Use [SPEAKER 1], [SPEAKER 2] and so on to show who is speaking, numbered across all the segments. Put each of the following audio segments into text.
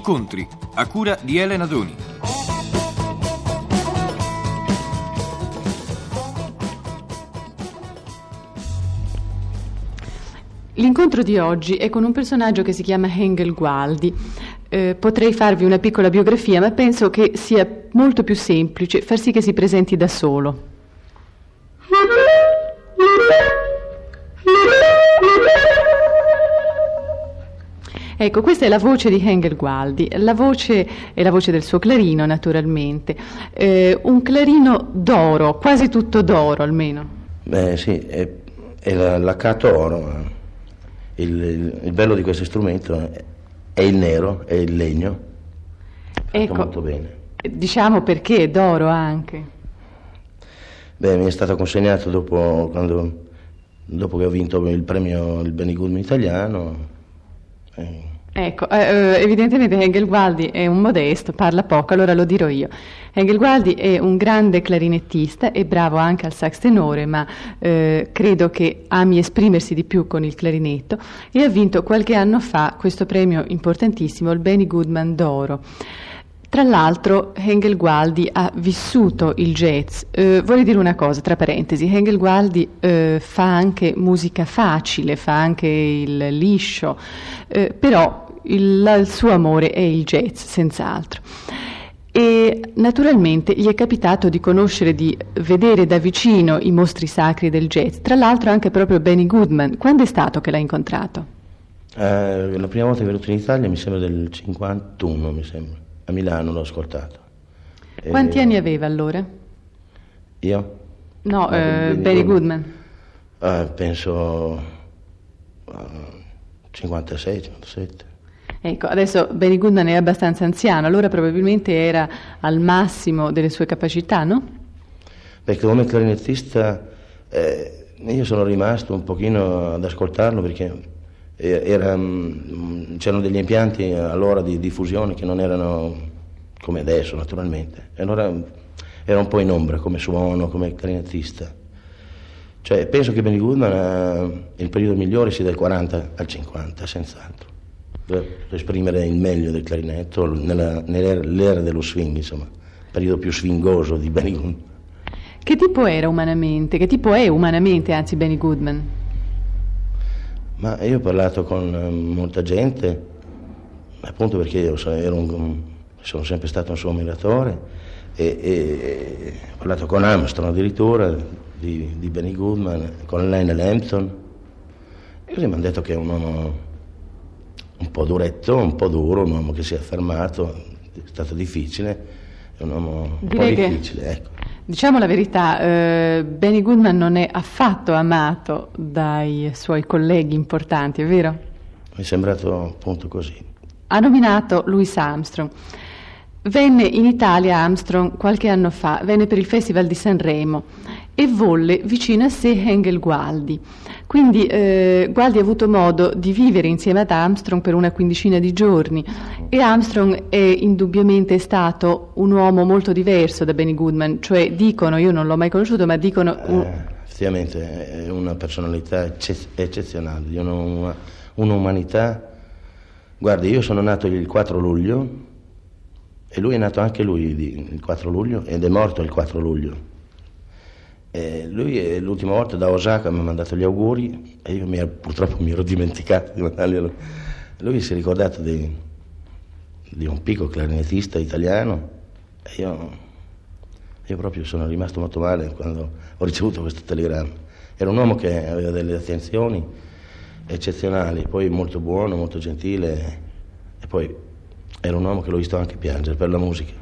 [SPEAKER 1] Incontri a cura di Elena Doni.
[SPEAKER 2] L'incontro di oggi è con un personaggio che si chiama Hengel Gualdi. Eh, potrei farvi una piccola biografia, ma penso che sia molto più semplice far sì che si presenti da solo. Ecco, questa è la voce di Hengel Gualdi, la voce è la voce del suo clarino naturalmente, eh, un clarino d'oro, quasi tutto d'oro almeno.
[SPEAKER 3] Beh sì, è, è la, l'accato oro, il, il, il, bello di questo strumento è il nero, è il legno,
[SPEAKER 2] ecco,
[SPEAKER 3] molto bene.
[SPEAKER 2] Diciamo perché è d'oro anche.
[SPEAKER 3] Beh, mi è stato consegnato dopo, quando, dopo che ho vinto il premio il Benny Goodman italiano.
[SPEAKER 2] Eh, Ecco, eh, eh, evidentemente Hengel Gualdi è un modesto, parla poco, allora lo dirò io. Hengel Gualdi è un grande clarinettista, è bravo anche al sax tenore, ma eh, credo che ami esprimersi di più con il clarinetto e ha vinto qualche anno fa questo premio importantissimo, il Benny Goodman d'Oro. Tra l'altro Hengel Gualdi ha vissuto il jazz. Eh, vorrei dire una cosa, tra parentesi, Hengel Gualdi eh, fa anche musica facile, fa anche il liscio, eh, però il, il suo amore è il jazz, senz'altro. E naturalmente gli è capitato di conoscere, di vedere da vicino i mostri sacri del jazz, tra l'altro anche proprio Benny Goodman. Quando è stato che l'ha incontrato?
[SPEAKER 3] Eh, la prima volta che è venuto in Italia mi sembra del 51, mi sembra a Milano l'ho ascoltato.
[SPEAKER 2] Quanti e... anni aveva allora?
[SPEAKER 3] Io?
[SPEAKER 2] No, no eh, Barry Goodman.
[SPEAKER 3] Eh, penso uh, 56, 57.
[SPEAKER 2] Ecco, adesso Benny Goodman è abbastanza anziano, allora probabilmente era al massimo delle sue capacità, no?
[SPEAKER 3] Perché come clarinettista eh, io sono rimasto un pochino ad ascoltarlo perché era, mm, c'erano degli impianti allora di diffusione che non erano come adesso naturalmente, e allora era un po' in ombra come suono, come clarinettista. Cioè, penso che Benny Goodman ha, il periodo migliore sia dal 40 al 50, senz'altro, per esprimere il meglio del clarinetto nella, nell'era dello swing, insomma, periodo più swingoso di Benny Goodman.
[SPEAKER 2] Che tipo era umanamente, che tipo è umanamente, anzi, Benny Goodman?
[SPEAKER 3] Ma io ho parlato con eh, molta gente, appunto perché io un, sono sempre stato un suo ammiratore, e, e, ho parlato con Armstrong addirittura, di, di Benny Goodman, con Lionel Hampton, e così mi hanno detto che è un uomo un po' duretto, un po' duro, un uomo che si è affermato, è stato difficile, è un uomo un Direi po' difficile, ecco.
[SPEAKER 2] Diciamo la verità, eh, Benny Goodman non è affatto amato dai suoi colleghi importanti, è vero?
[SPEAKER 3] Mi è sembrato appunto così.
[SPEAKER 2] Ha nominato Louis Armstrong. Venne in Italia Armstrong qualche anno fa, venne per il Festival di Sanremo e volle vicino a sé Hengel Gualdi. Quindi eh, Gualdi ha avuto modo di vivere insieme ad Armstrong per una quindicina di giorni e Armstrong è indubbiamente stato un uomo molto diverso da Benny Goodman, cioè dicono, io non l'ho mai conosciuto, ma dicono...
[SPEAKER 3] Un... Eh, effettivamente è una personalità eccezionale, di una, un'umanità. Guardi, io sono nato il 4 luglio e lui è nato anche lui il 4 luglio ed è morto il 4 luglio. E lui l'ultima volta da Osaka mi ha mandato gli auguri e io mi ero, purtroppo mi ero dimenticato di mandarglielo. Lui si è ricordato di, di un piccolo clarinettista italiano e io, io, proprio sono rimasto molto male quando ho ricevuto questo telegramma. Era un uomo che aveva delle attenzioni eccezionali, poi molto buono, molto gentile e poi era un uomo che l'ho visto anche piangere per la musica.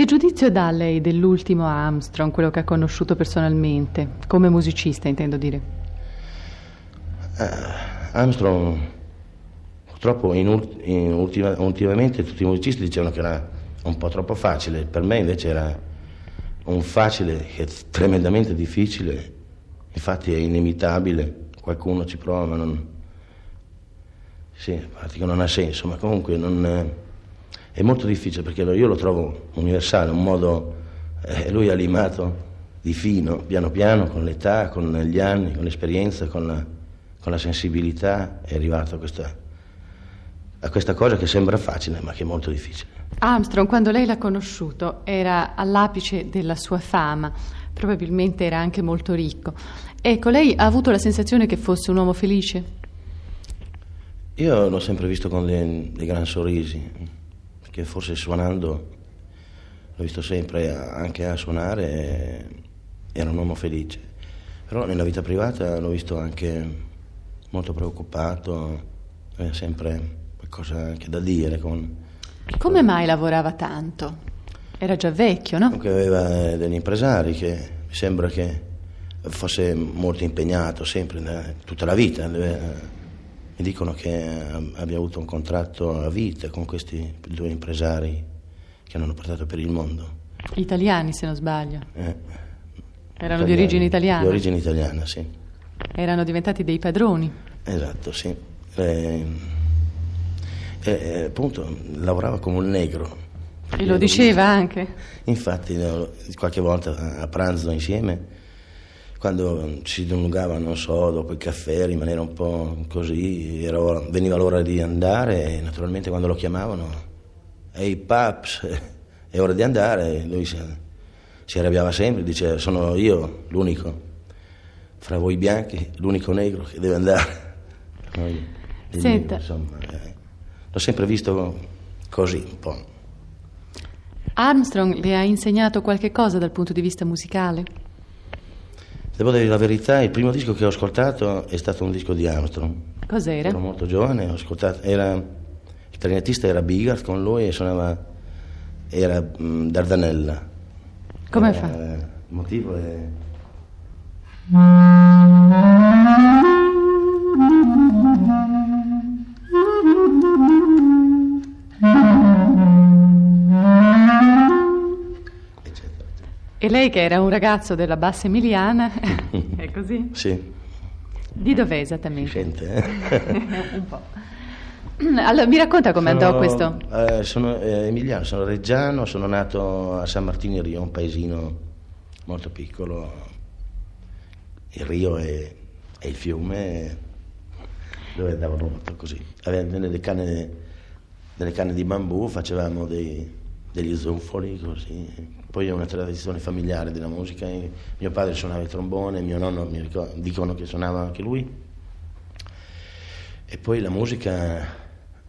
[SPEAKER 2] Che giudizio dà lei dell'ultimo Armstrong, quello che ha conosciuto personalmente, come musicista intendo dire?
[SPEAKER 3] Uh, Armstrong, purtroppo in, in ultima, ultimamente tutti i musicisti dicevano che era un po' troppo facile, per me invece era un facile che è tremendamente difficile, infatti è inevitabile, qualcuno ci prova ma non... Sì, a parte non ha senso, ma comunque non è molto difficile perché io lo trovo universale, un modo, eh, lui ha limato di fino, piano piano, con l'età, con gli anni, con l'esperienza, con la, con la sensibilità, è arrivato a questa, a questa cosa che sembra facile ma che è molto difficile.
[SPEAKER 2] Armstrong, quando lei l'ha conosciuto, era all'apice della sua fama, probabilmente era anche molto ricco. Ecco, lei ha avuto la sensazione che fosse un uomo felice?
[SPEAKER 3] Io l'ho sempre visto con dei, dei gran sorrisi, perché forse suonando l'ho visto sempre anche a suonare, era un uomo felice. Però nella vita privata l'ho visto anche molto preoccupato, aveva sempre qualcosa anche da dire. Con...
[SPEAKER 2] Come mai lavorava tanto? Era già vecchio, no?
[SPEAKER 3] Comunque aveva degli impresari che mi sembra che fosse molto impegnato sempre, tutta la vita. Mi dicono che abbia avuto un contratto a vita con questi due impresari che hanno portato per il mondo.
[SPEAKER 2] Italiani, se non sbaglio.
[SPEAKER 3] Eh,
[SPEAKER 2] Erano di origine italiana?
[SPEAKER 3] Di origine italiana, sì.
[SPEAKER 2] Erano diventati dei padroni?
[SPEAKER 3] Esatto, sì. E, e, appunto lavorava come un negro.
[SPEAKER 2] E lo diceva anche?
[SPEAKER 3] Infatti, qualche volta a pranzo insieme quando ci dilungava, non so, dopo il caffè, rimanere un po' così, ora, veniva l'ora di andare e naturalmente quando lo chiamavano, ehi hey, paps, è ora di andare, lui si, si arrabbiava sempre, diceva sono io l'unico, fra voi bianchi, l'unico negro che deve andare.
[SPEAKER 2] Noi, Senta.
[SPEAKER 3] Insomma, eh, l'ho sempre visto così un po'.
[SPEAKER 2] Armstrong le ha insegnato qualche cosa dal punto di vista musicale?
[SPEAKER 3] Devo dire la verità, il primo disco che ho ascoltato è stato un disco di Armstrong.
[SPEAKER 2] Cos'era?
[SPEAKER 3] Ero molto giovane, ho ascoltato, era, il clarinettista era Bigard con lui e suonava, era mh, mm, Dardanella.
[SPEAKER 2] Come era, fa?
[SPEAKER 3] Il motivo è...
[SPEAKER 2] lei che era un ragazzo della bassa emiliana, è così?
[SPEAKER 3] Sì.
[SPEAKER 2] Di dov'è esattamente?
[SPEAKER 3] Sente, eh?
[SPEAKER 2] un po'. Allora, mi racconta come andò questo?
[SPEAKER 3] Eh, sono eh, emiliano, sono reggiano, sono nato a San Martino in Rio, un paesino molto piccolo. Il Rio è, è il fiume dove andavano molto così. Avevamo delle canne, delle canne di bambù, facevamo dei, degli zufoli così poi è una tradizione familiare della musica. Mio padre suonava il trombone, mio nonno mi ricordo, dicono che suonava anche lui. E poi la musica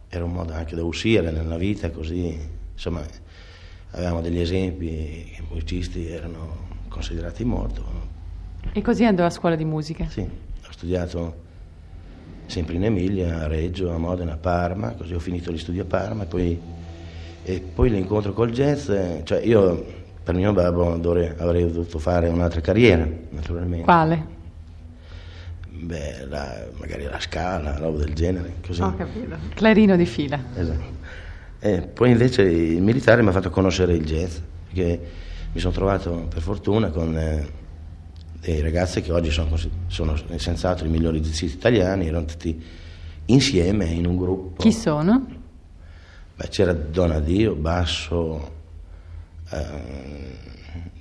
[SPEAKER 3] era un modo anche da uscire nella vita, così insomma avevamo degli esempi, i musicisti erano considerati molto.
[SPEAKER 2] E così andò a scuola di musica?
[SPEAKER 3] Sì, ho studiato sempre in Emilia, a Reggio, a Modena, a Parma, così ho finito gli studi a Parma e poi, e poi l'incontro col jazz, cioè io per mio babbo dovrei, avrei dovuto fare un'altra carriera, naturalmente.
[SPEAKER 2] Quale?
[SPEAKER 3] Beh, la, magari la scala, roba del genere. Così.
[SPEAKER 2] Ho capito. Clarino di fila.
[SPEAKER 3] Esatto. E poi invece il militare mi ha fatto conoscere il jazz, perché mi sono trovato per fortuna con eh, dei ragazzi che oggi sono, sono senz'altro i migliori jazzisti italiani, erano tutti insieme in un gruppo.
[SPEAKER 2] Chi sono?
[SPEAKER 3] Beh, c'era Donadio, basso, eh,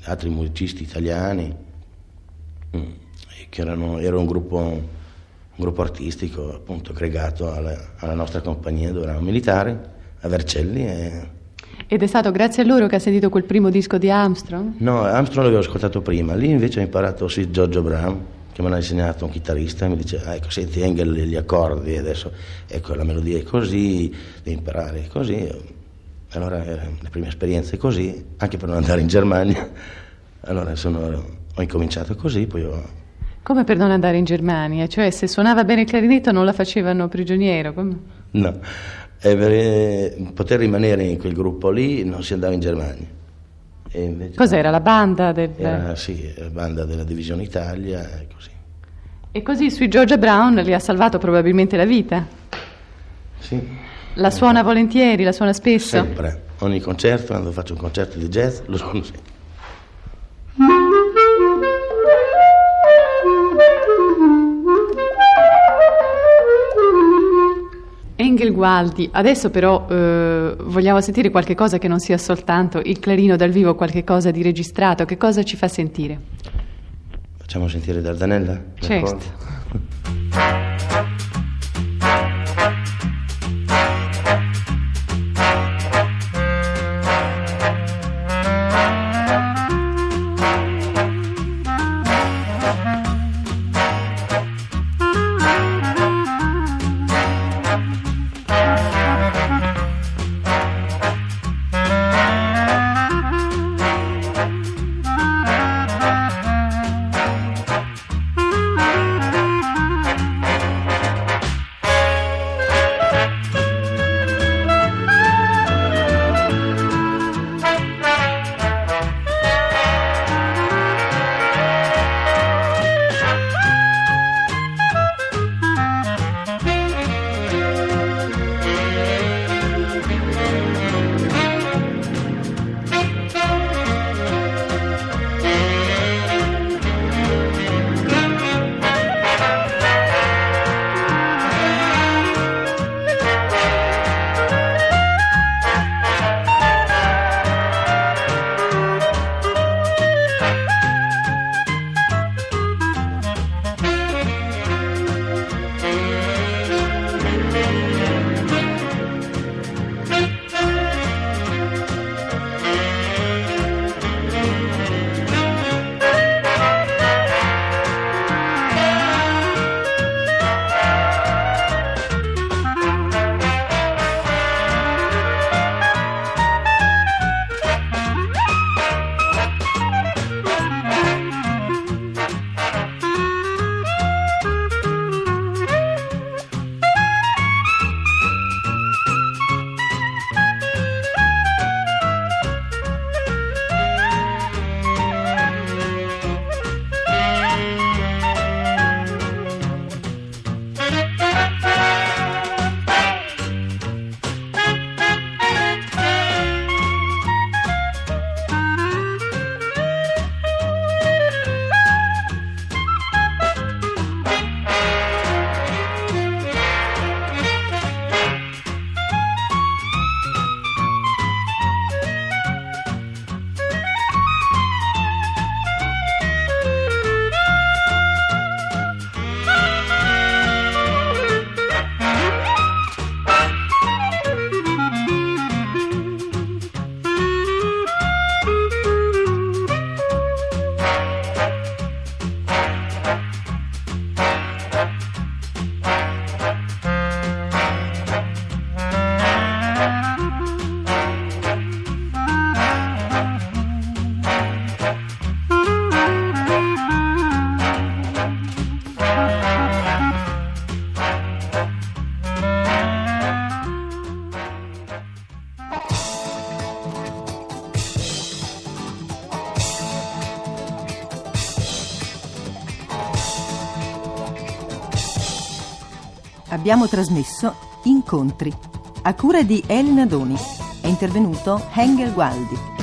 [SPEAKER 3] altri musicisti italiani, mm, che erano, era un gruppo, un gruppo artistico appunto aggregato alla, alla nostra compagnia dove eravamo militari, a Vercelli. E...
[SPEAKER 2] Ed è stato grazie a loro che ha sentito quel primo disco di Armstrong?
[SPEAKER 3] No, Armstrong l'avevo ascoltato prima, lì invece ho imparato sì, Giorgio Brown, che me l'ha insegnato un chitarrista, mi dice, ah, ecco, senti Engel gli accordi, adesso ecco la melodia è così, devi imparare così allora eh, le prime esperienze così, anche per non andare in Germania. Allora sono, ho incominciato così, poi ho...
[SPEAKER 2] Come per non andare in Germania? Cioè se suonava bene il clarinetto non la facevano prigioniero? Come?
[SPEAKER 3] No, e per eh, poter rimanere in quel gruppo lì non si andava in Germania.
[SPEAKER 2] Cos'era la banda? Del...
[SPEAKER 3] Era, sì, la banda della Divisione Italia e così.
[SPEAKER 2] E così sui Georgia Brown li ha salvato probabilmente la vita?
[SPEAKER 3] Sì.
[SPEAKER 2] La suona volentieri, la suona spesso?
[SPEAKER 3] Sempre, ogni concerto, quando faccio un concerto di jazz, lo suono sempre.
[SPEAKER 2] Engel Gualdi, adesso però eh, vogliamo sentire qualche cosa che non sia soltanto il clarino dal vivo, qualche cosa di registrato, che cosa ci fa sentire?
[SPEAKER 3] Facciamo sentire Dardanella?
[SPEAKER 2] Certo.
[SPEAKER 4] Abbiamo trasmesso Incontri, a cura di Elena Doni. È intervenuto Hengel Gualdi.